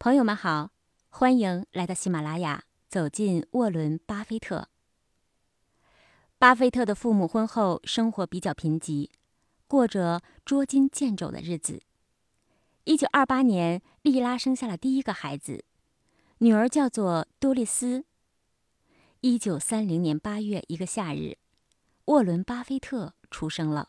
朋友们好，欢迎来到喜马拉雅，走进沃伦·巴菲特。巴菲特的父母婚后生活比较贫瘠，过着捉襟见肘的日子。一九二八年，莉拉生下了第一个孩子，女儿叫做多丽丝。一九三零年八月一个夏日，沃伦·巴菲特出生了。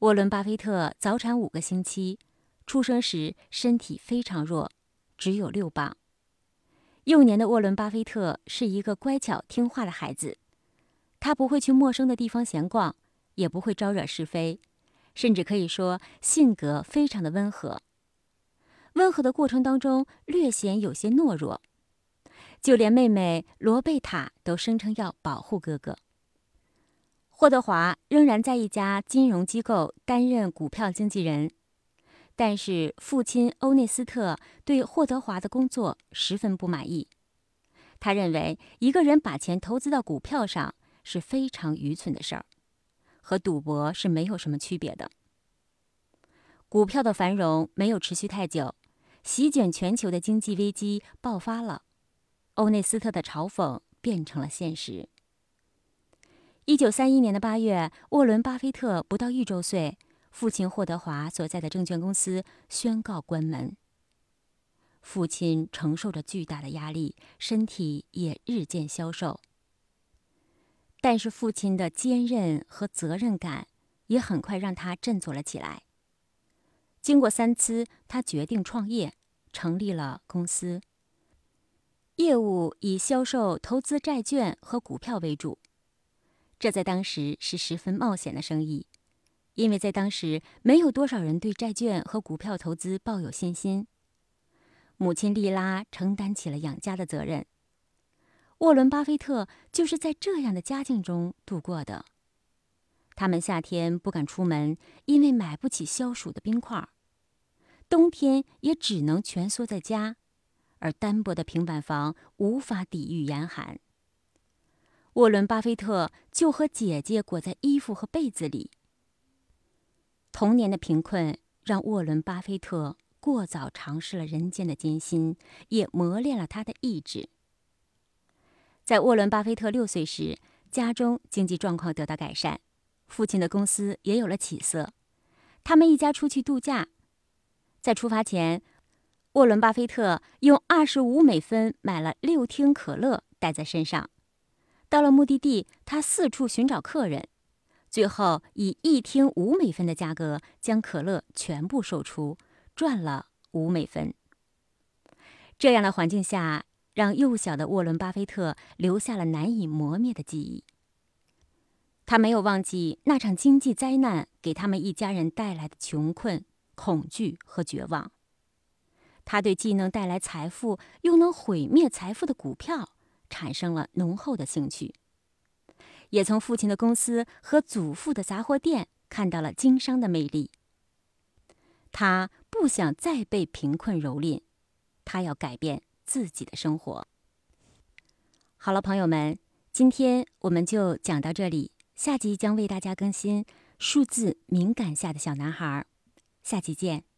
沃伦·巴菲特早产五个星期，出生时身体非常弱。只有六磅。幼年的沃伦·巴菲特是一个乖巧听话的孩子，他不会去陌生的地方闲逛，也不会招惹是非，甚至可以说性格非常的温和。温和的过程当中，略显有些懦弱，就连妹妹罗贝塔都声称要保护哥哥。霍德华仍然在一家金融机构担任股票经纪人。但是父亲欧内斯特对霍德华的工作十分不满意，他认为一个人把钱投资到股票上是非常愚蠢的事儿，和赌博是没有什么区别的。股票的繁荣没有持续太久，席卷全球的经济危机爆发了，欧内斯特的嘲讽变成了现实。一九三一年的八月，沃伦·巴菲特不到一周岁。父亲霍德华所在的证券公司宣告关门。父亲承受着巨大的压力，身体也日渐消瘦。但是父亲的坚韧和责任感也很快让他振作了起来。经过三次，他决定创业，成立了公司。业务以销售投资债券和股票为主，这在当时是十分冒险的生意。因为在当时，没有多少人对债券和股票投资抱有信心。母亲莉拉承担起了养家的责任。沃伦·巴菲特就是在这样的家境中度过的。他们夏天不敢出门，因为买不起消暑的冰块；冬天也只能蜷缩在家，而单薄的平板房无法抵御严寒。沃伦·巴菲特就和姐姐裹在衣服和被子里。童年的贫困让沃伦·巴菲特过早尝试了人间的艰辛，也磨练了他的意志。在沃伦·巴菲特六岁时，家中经济状况得到改善，父亲的公司也有了起色。他们一家出去度假，在出发前，沃伦·巴菲特用二十五美分买了六听可乐带在身上。到了目的地，他四处寻找客人。最后以一听五美分的价格将可乐全部售出，赚了五美分。这样的环境下，让幼小的沃伦·巴菲特留下了难以磨灭的记忆。他没有忘记那场经济灾难给他们一家人带来的穷困、恐惧和绝望。他对既能带来财富又能毁灭财富的股票产生了浓厚的兴趣。也从父亲的公司和祖父的杂货店看到了经商的魅力。他不想再被贫困蹂躏，他要改变自己的生活。好了，朋友们，今天我们就讲到这里，下集将为大家更新数字敏感下的小男孩，下期见。